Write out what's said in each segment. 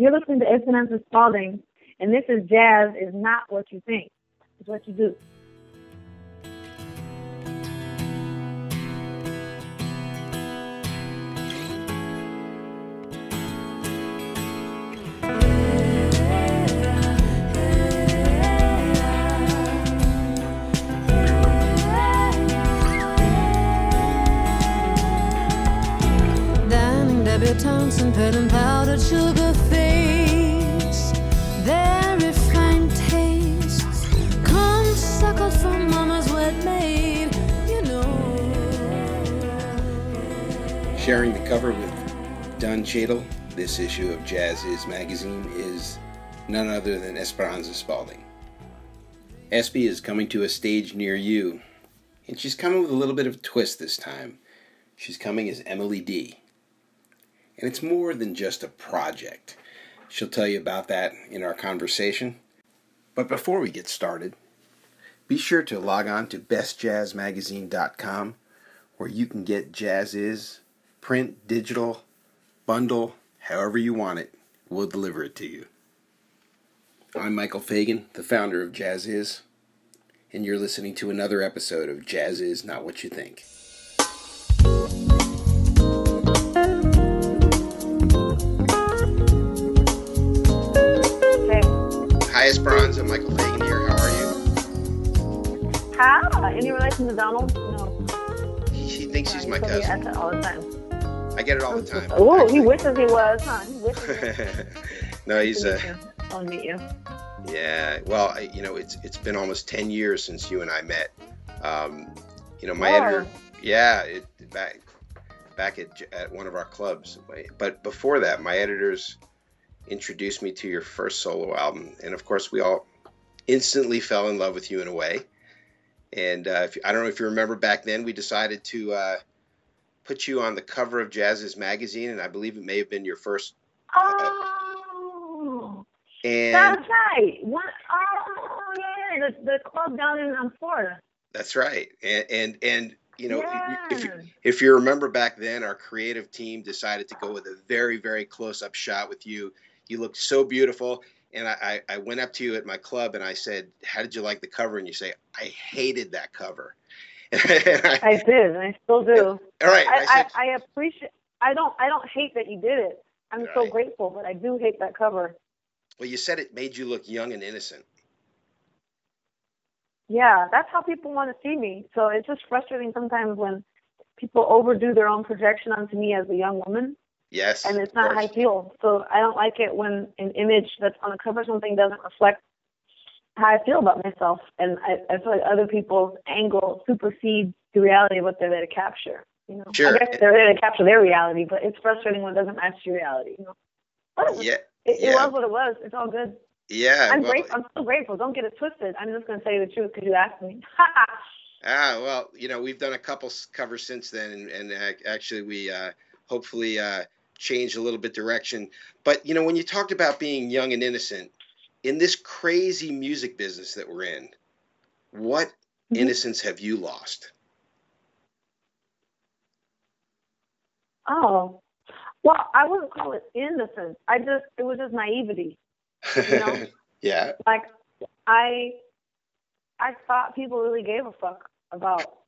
You're listening to Esperanza Spalding, and this is Jazz is Not What You Think. It's what you do. debutantes and and powdered sugar Sharing the cover with Don Cheadle, this issue of Jazziz magazine is none other than Esperanza Spalding. Espy is coming to a stage near you, and she's coming with a little bit of a twist this time. She's coming as Emily D. And it's more than just a project. She'll tell you about that in our conversation. But before we get started, be sure to log on to bestjazzmagazine.com where you can get Jazziz print, digital, bundle, however you want it. We'll deliver it to you. I'm Michael Fagien, the founder of Jazziz, and you're listening to another episode of Jazz Is Not What You Think. Hi, Esperanza. Michael Fagien here. How are you? Hi. Any relation to Donald? No. She, he thinks he's my He cousin. all the time. I get it all the time. Oh, he wishes he was, huh? He wishes. no, he's to uh, meet you. I'll meet you. yeah. Well, I, you know, it's it's been almost ten years since you and I met. Um, you know, my Wow. editor. Yeah, it, back back at at one of our clubs. But before that, my editors introduced me to your first solo album, and of course, we all instantly fell in love with you in a way. And uh, if, I don't know if you remember back then, we decided to uh, put you on the cover of Jazziz magazine, and I believe it may have been your first. Oh, And that's right. What? Oh, yeah, the the club down in um, Florida. That's right. And and and you know, if you, Yeah. if you remember back then, our creative team decided to go with a very very close up shot with you. You looked so beautiful, and I I went up to you at my club and I said, "How did you like the cover?" And you say, "I hated that cover." I- did, and I still do. all right. I, I I, I appreciate. I don't. I don't hate that you did it. I'm so Right. grateful, but I do hate that cover. well, you said it made you look young and innocent. Yeah, that's how people want to see me. So it's just frustrating sometimes when people overdo their own projection onto me as a young woman, Yes. and it's not how I feel. So I don't like it when an image that's on the cover of something doesn't reflect how I feel about myself, and I, I feel like other people's angle supersedes the reality of what they're there to capture. You know, Sure. I guess they're there to capture their reality, but it's frustrating when it doesn't match your reality. You know, Whatever. Yeah. it, it yeah. was what it was. It's all good. Yeah. I'm well, grateful. I'm so grateful. Don't get it twisted. I'm just going to tell you the truth because you asked me. Ah, well, you know, we've done a couple covers since then, and, and ac- actually, we uh, hopefully uh, changed a little bit direction. But you know, when you talked about being young and innocent in this crazy music business that we're in, what Mhm. innocence have you lost? oh, well, I wouldn't call it innocence. I just it was just naivety. You know? yeah. Like I, I thought people really gave a fuck about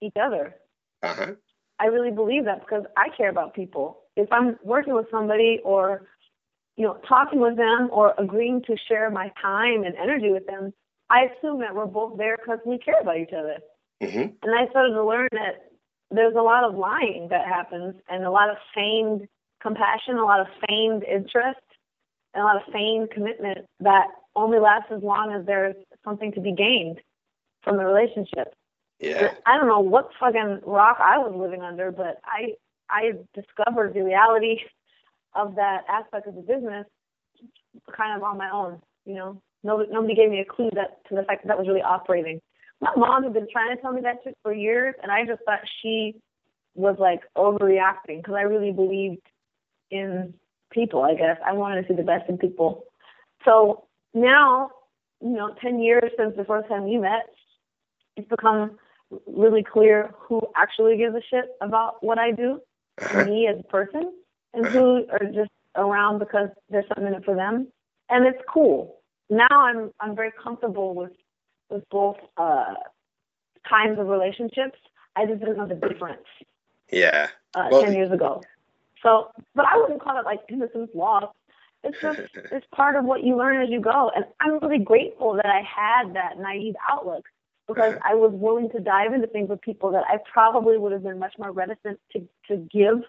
each other. Uh huh. I really believe that because I care about people. If I'm working with somebody or, you know, talking with them or agreeing to share my time and energy with them, I assume that we're both there because we care about each other. hmm And I started to learn that there's a lot of lying that happens and a lot of feigned compassion, a lot of feigned interest, and a lot of feigned commitment that only lasts as long as there's something to be gained from the relationship. Yeah. I don't know what fucking rock I was living under, but I I discovered the reality of that aspect of the business kind of on my own. You know, nobody nobody gave me a clue that to the fact that that was really operating. My mom had been trying to tell me that shit for years, and I just thought she was like overreacting because I really believed in people. I guess I wanted to see the best in people. So now, you know, ten years since the first time we met, it's become really clear who actually gives a shit about what I do, me as a person, and who are just around because there's something in it for them, and it's cool. Now I'm I'm very comfortable with with both uh, kinds of relationships. I just didn't know the difference Yeah. uh, Well- ten years ago. So, but I wouldn't call it like innocence lost. It's just it's part of what you learn as you go, and I'm really grateful that I had that naive outlook because I was willing to dive into things with people that I probably would have been much more reticent to to give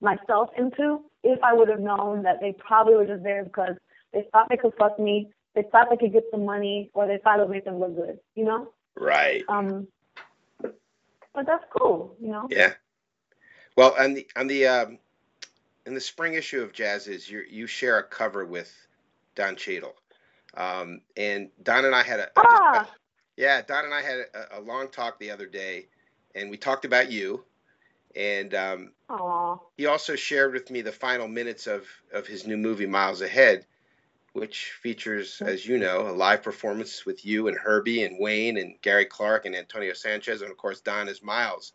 myself into if I would have known that they probably were just there because they thought they could fuck me, they thought they could get some money, or they thought it would make them look good. You know. Right. Um. But that's cool. You know. Yeah. Well, on the on the um, in the spring issue of Jazziz, you you share a cover with Don Cheadle, um, and Don and I had a, a Ah. yeah, Don and I had a, a long talk the other day, and we talked about you, and um, he also shared with me the final minutes of of his new movie Miles Ahead, which features, as you know, a live performance with you and Herbie and Wayne and Gary Clark and Antonio Sanchez, and of course Don as Miles.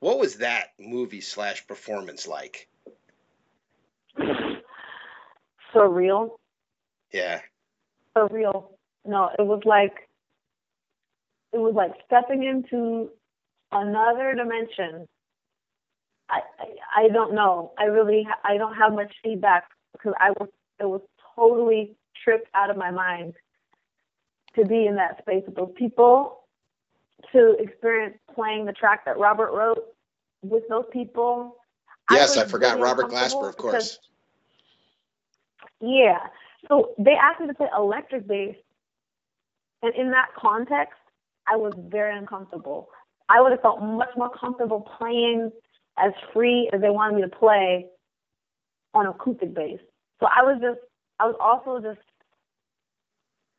What was that movie slash performance like? Surreal. Yeah, Surreal. No, it was like it was like stepping into another dimension. I, I I don't know. I really ha- I don't have much feedback because I was it was totally tripped out of my mind to be in that space with those people, to experience playing the track that Robert wrote with those people. yes, I was forgot really Robert Glasper, of because- course. Yeah. So they asked me to play electric bass. And in that context, I was very uncomfortable. I would have felt much more comfortable playing as free as they wanted me to play on a acoustic bass. So I was just, I was also just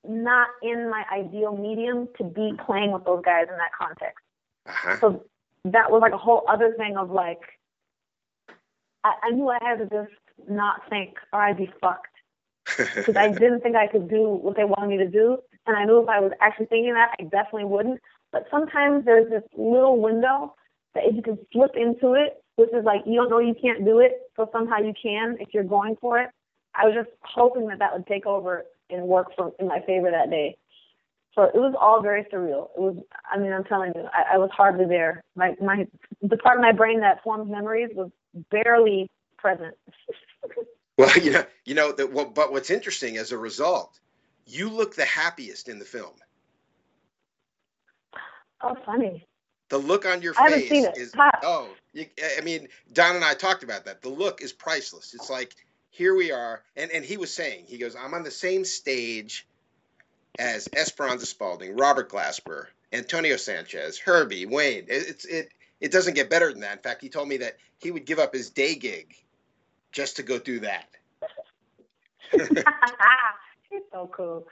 not in my ideal medium to be playing with those guys in that context. Uh-huh. So that was like a whole other thing of like, I, I knew I had to just not think or I'd be fucked because I didn't think I could do what they wanted me to do. And I knew if I was actually thinking that, I definitely wouldn't. But sometimes there's this little window that if you can slip into it, which is like you don't know you can't do it, so somehow you can if you're going for it. I was just hoping that that would take over and work for in my favor that day. So it was all very surreal. It was, I mean, I'm telling you, I, I was hardly there. My, my, the part of my brain that forms memories was barely present. well, you know, you know that. Well, but what's interesting as a result, you look the happiest in the film. oh, funny. The look on your I face is Ha. oh, you, I mean, Don and I talked about that. The look is priceless. It's like here we are, and and he was saying he goes, I'm on the same stage as Esperanza Spalding, Robert Glasper, Antonio Sanchez, Herbie, Wayne. It, it's it it doesn't get better than that. In fact, he told me that he would give up his day gig just to go do that. he's so cool.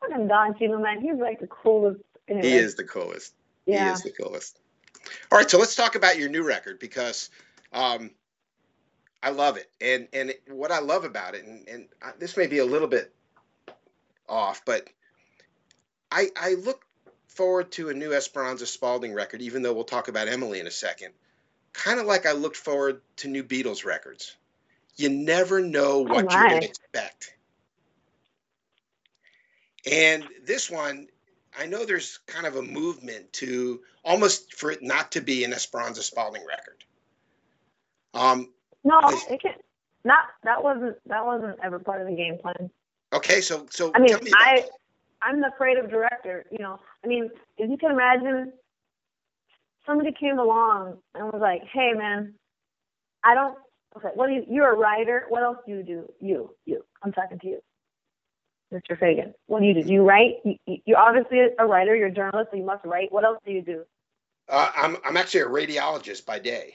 Fucking Don Cheadle, man. He's like the coolest. Anyway. He is the coolest. Yeah. He is the coolest. All right, so let's talk about your new record because um, I love it, and and it, what I love about it, and, and I, this may be a little bit off, but I I look forward to a new Esperanza Spalding record, even though we'll talk about Emily in a second. Kind of like I looked forward to new Beatles records. You never know what you're going to expect. And this one, I know there's kind of a movement to almost for it not to be an Esperanza Spalding record. Um, No, it can not. That wasn't. That wasn't ever part of the game plan. okay, so so I mean, me I that. I'm the creative director. You know, I mean, if you can imagine, somebody came along and was like, "Hey, man, I don't. Okay, what do you? You're a writer. What else do you do? You, you. I'm talking to you, Mr. Fagien. What do you do? Do you write? You, you- you're obviously a writer. You're a journalist, so you must write. What else do you do? Uh, I'm I'm actually a radiologist by day.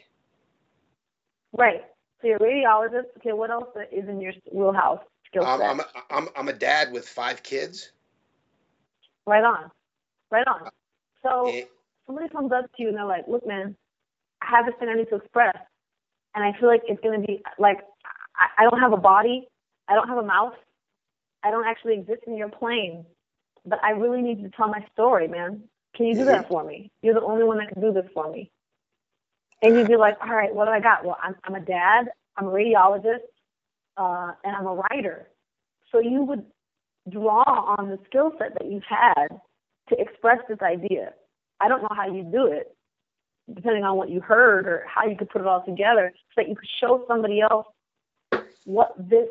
Right. So you're a radiologist. Okay, what else is in your wheelhouse skill Um, set? I'm, a, I'm I'm a dad with five kids. Right on. Right on. So Eh, somebody comes up to you and they're like, look, man, I have this thing I need to express. And I feel like it's going to be like, I, I don't have a body. I don't have a mouth. I don't actually exist in your plane. But I really need you to tell my story, man. Can you do that for me? You're the only one that can do this for me. And you'd be like, all right, what do I got? Well, I'm, I'm a dad. I'm a radiologist. uh, and I'm a writer. So you would draw on the skill set that you've had to express this idea. I don't know how you do it, depending on what you heard or how you could put it all together, so that you could show somebody else what this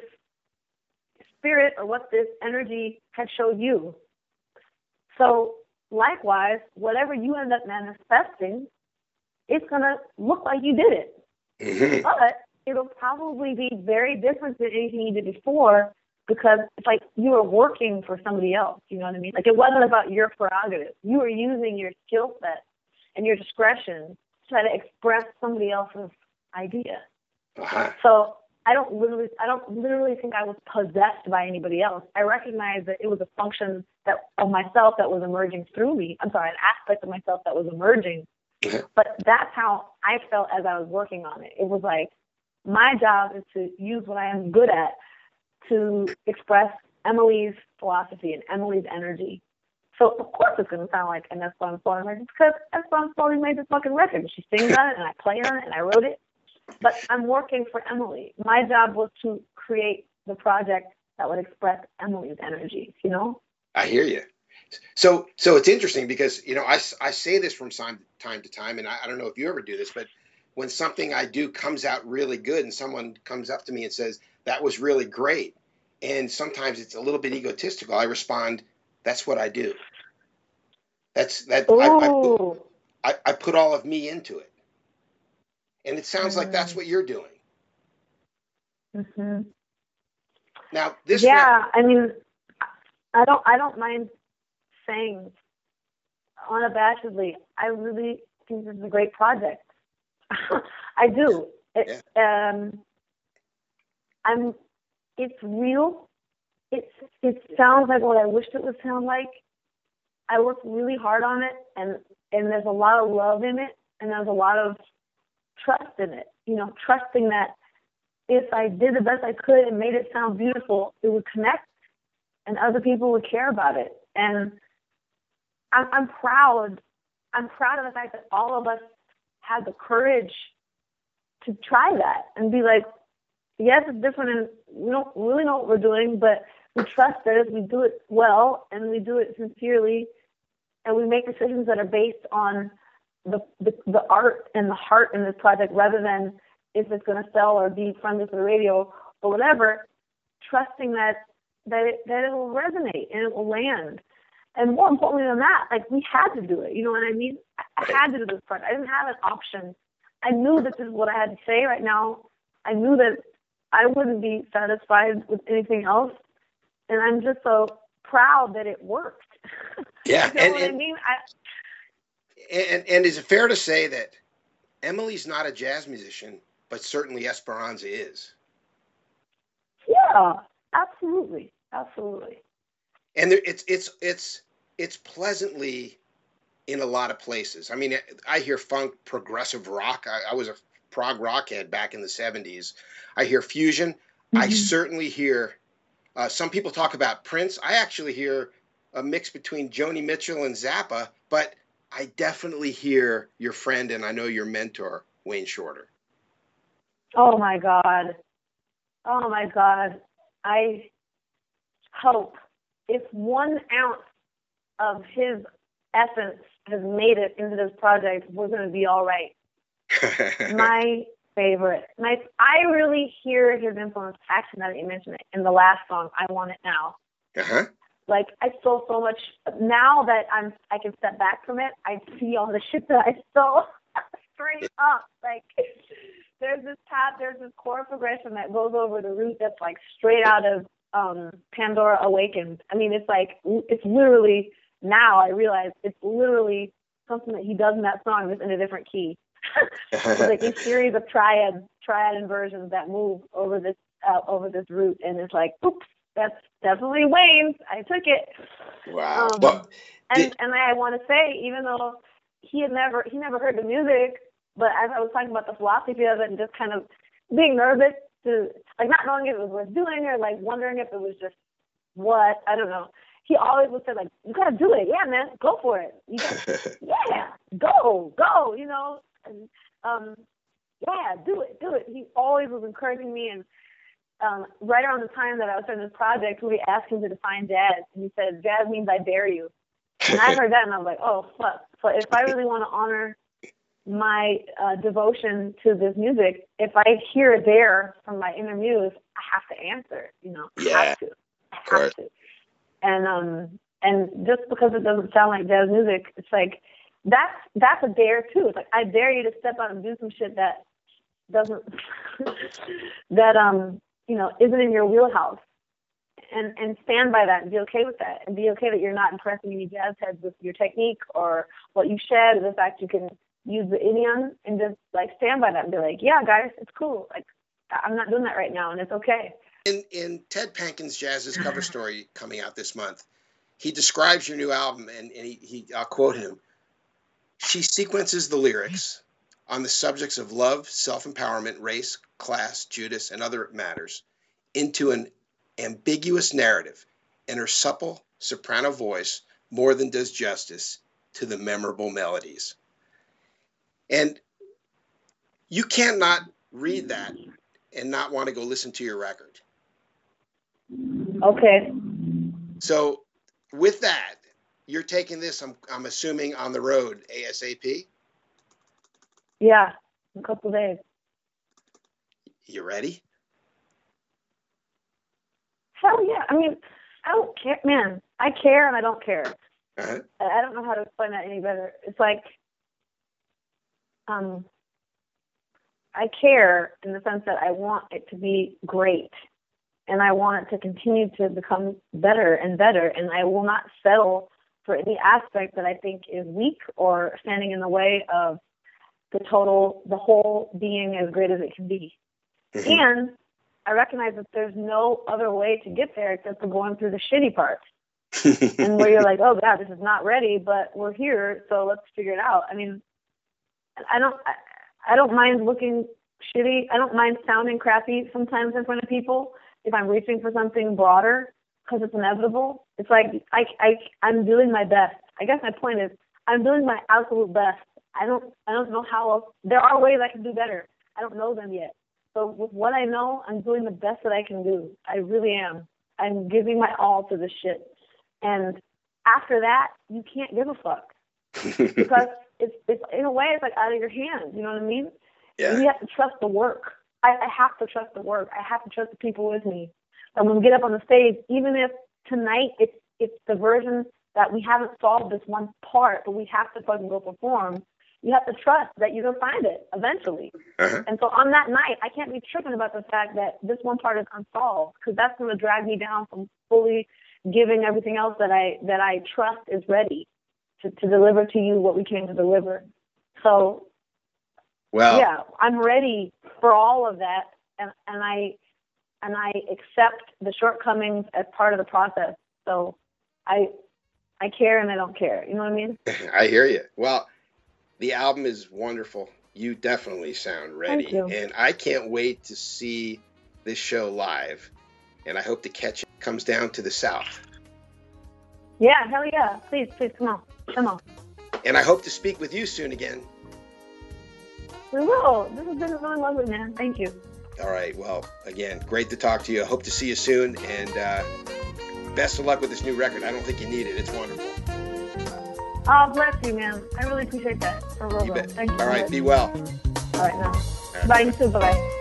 spirit or what this energy had showed you. So likewise, whatever you end up manifesting, it's gonna look like you did it. Mhm. But it'll probably be very different than anything you did before because it's like you were working for somebody else. You know what I mean? Like it wasn't about your prerogative. You were using your skill set and your discretion to try to express somebody else's idea. Uh-huh. So I don't literally, I don't literally think I was possessed by anybody else. I recognize that it was a function that of myself that was emerging through me. I'm sorry, an aspect of myself that was emerging. But that's how I felt as I was working on it. It was like my job is to use what I am good at to express Emily's philosophy and Emily's energy. So of course it's gonna sound like an Esperanza Spalding record because Esperanza Spalding made this fucking record. She sings on it and I play on it and I wrote it. But I'm working for Emily. My job was to create the project that would express Emily's energy, you know? I hear you. So, so it's interesting because you know I, I say this from time time to time, and I, I don't know if you ever do this, but when something I do comes out really good, and someone comes up to me and says that was really great, and sometimes it's a little bit egotistical, I respond, "That's what I do. That's that. I, I, put, I, I put all of me into it, and it sounds like that's what you're doing hmm now. This yeah, I mean, I don't, I don't mind saying unabashedly, I really think this is a great project. I do. It, um, I'm. It's real. It's. It sounds like what I wished it would sound like. I worked really hard on it, and and there's a lot of love in it, and there's a lot of trust in it. You know, trusting that if I did the best I could and made it sound beautiful, it would connect and other people would care about it. And I'm, I'm proud. I'm proud of the fact that all of us had the courage to try that and be like, yes, it's different and we don't really know what we're doing, but we trust that if we do it well and we do it sincerely and we make decisions that are based on the, the, the art and the heart in this project rather than if it's going to sell or be friendly for the radio or whatever, trusting that that it that it will resonate and it will land. And more importantly than that, like we had to do it. You know what I mean? I had to do this part. I didn't have an option. I knew that this is what I had to say right now. I knew that I wouldn't be satisfied with anything else. And I'm just so proud that it worked. Yeah, you know and, what I mean? I, and and is it fair to say that Emily's not a jazz musician, but certainly Esperanza is? yeah, absolutely. Absolutely. and there, it's it's it's it's pleasantly in a lot of places. I mean, I hear funk, progressive rock. I, I was a prog rock head back in the '70s. I hear fusion. I Mhm. certainly hear. Uh, some people talk about Prince. I actually hear a mix between Joni Mitchell and Zappa, but I definitely hear your friend and I know your mentor, Wayne Shorter. Oh my God. Oh my God. I hope if one ounce of his essence has made it into this project, we're going to be all right. My favorite. My, I really hear his influence, actually, now that you mention it, in the last song, I Want It Now. uh-huh. Like, I stole so much. Now that I'm, I can step back from it, I see all the shit that I stole straight up. Like, there's this path, there's this chord progression that goes over the root that's like straight out of um Pandora Awakened. I mean, it's like it's literally now I realize it's literally something that he does in that song, just in a different key. it's like a series of triad triad inversions that move over this uh, over this root, and it's like, oops, that's definitely Wayne's. I took it. wow. Um, well, And Did- and I want to say, even though he had never he never heard the music, but as I was talking about the philosophy of it and just kind of being nervous to like not knowing if it was worth doing or like wondering if it was just what I don't know. He always would say like, "You gotta do it, yeah, man, go for it. You gotta, yeah, go, go," you know. And um, yeah, do it, do it. He always was encouraging me, and um, right around the time that I was starting this project, we asked him to define jazz, and he said, "Jazz means I dare you." And I heard that, and I was like, "Oh fuck!" So if I really want to honor my uh, devotion to this music, if I hear a dare from my inner muse, I have to answer. You know, I Yeah, have to. I have course. to. And um, and just because it doesn't sound like jazz music, it's like that's that's a dare too. It's like I dare you to step out and do some shit that doesn't that um you know isn't in your wheelhouse and and stand by that and be okay with that and be okay that you're not impressing any jazz heads with your technique or what you shed or the fact you can use the idiom and just like stand by that and be like yeah guys it's cool like i'm not doing that right now and it's okay In in Ted Panken's Jazziz cover story coming out this month, he describes your new album, and, and he, he I'll quote him. She sequences the lyrics on the subjects of love, self empowerment, race, class, Judas, and other matters into an ambiguous narrative, and her supple soprano voice more than does justice to the memorable melodies. And you can't not read that and not want to go listen to your record. okay So, with that, you're taking this. I'm I'm assuming on the road ASAP. Yeah in a couple days You ready? hell yeah i mean i don't care man i care and i don't care Uh-huh. I I don't know how to explain that any better. It's like, um, I care in the sense that I want it to be great, and I want it to continue to become better and better, and I will not settle for any aspect that I think is weak or standing in the way of the total, the whole being as great as it can be. Mhm. And I recognize that there's no other way to get there except for going through the shitty parts and where you're like, oh god, this is not ready, but we're here, so let's figure it out. I mean, I don't, I, I don't mind looking shitty. I don't mind sounding crappy sometimes in front of people if I'm reaching for something broader because it's inevitable. It's like I, I, I'm doing my best. I guess my point is I'm doing my absolute best. I don't, I don't know how else. There are ways I can do better. I don't know them yet. So with what I know, I'm doing the best that I can do. I really am. I'm giving my all to this shit. And after that, you can't give a fuck because it's it's in a way it's like out of your hands. You know what I mean? yeah. You have to trust the work. I, I have to trust the work. I have to trust the people with me. And when we get up on the stage, even if tonight it's it's the version that we haven't solved this one part, but we have to fucking go perform. You have to trust that you're gonna find it eventually. Uh-huh. And so on that night, I can't be tripping about the fact that this one part is unsolved because that's going to drag me down from fully giving everything else that I that I trust is ready to, to deliver to you what we came to deliver. So Well, yeah, I'm ready for all of that, and and I and I accept the shortcomings as part of the process. So I I care and I don't care. You know what I mean? I hear you. Well, the album is wonderful. You definitely sound ready, and I can't wait to see this show live. And I hope to catch it. Comes down to the south, Yeah, hell yeah. Please, please come on, come on. and I hope to speak with you soon again. We will. This has been really lovely, man. Thank you. All right. Well, again, great to talk to you. I hope to see you soon, and uh, best of luck with this new record. I don't think you need it. It's wonderful. Oh, bless you, man. I really appreciate that. For real. Thank you. All right. Be well. All right, now. All right. Bye, you too. Bye-bye.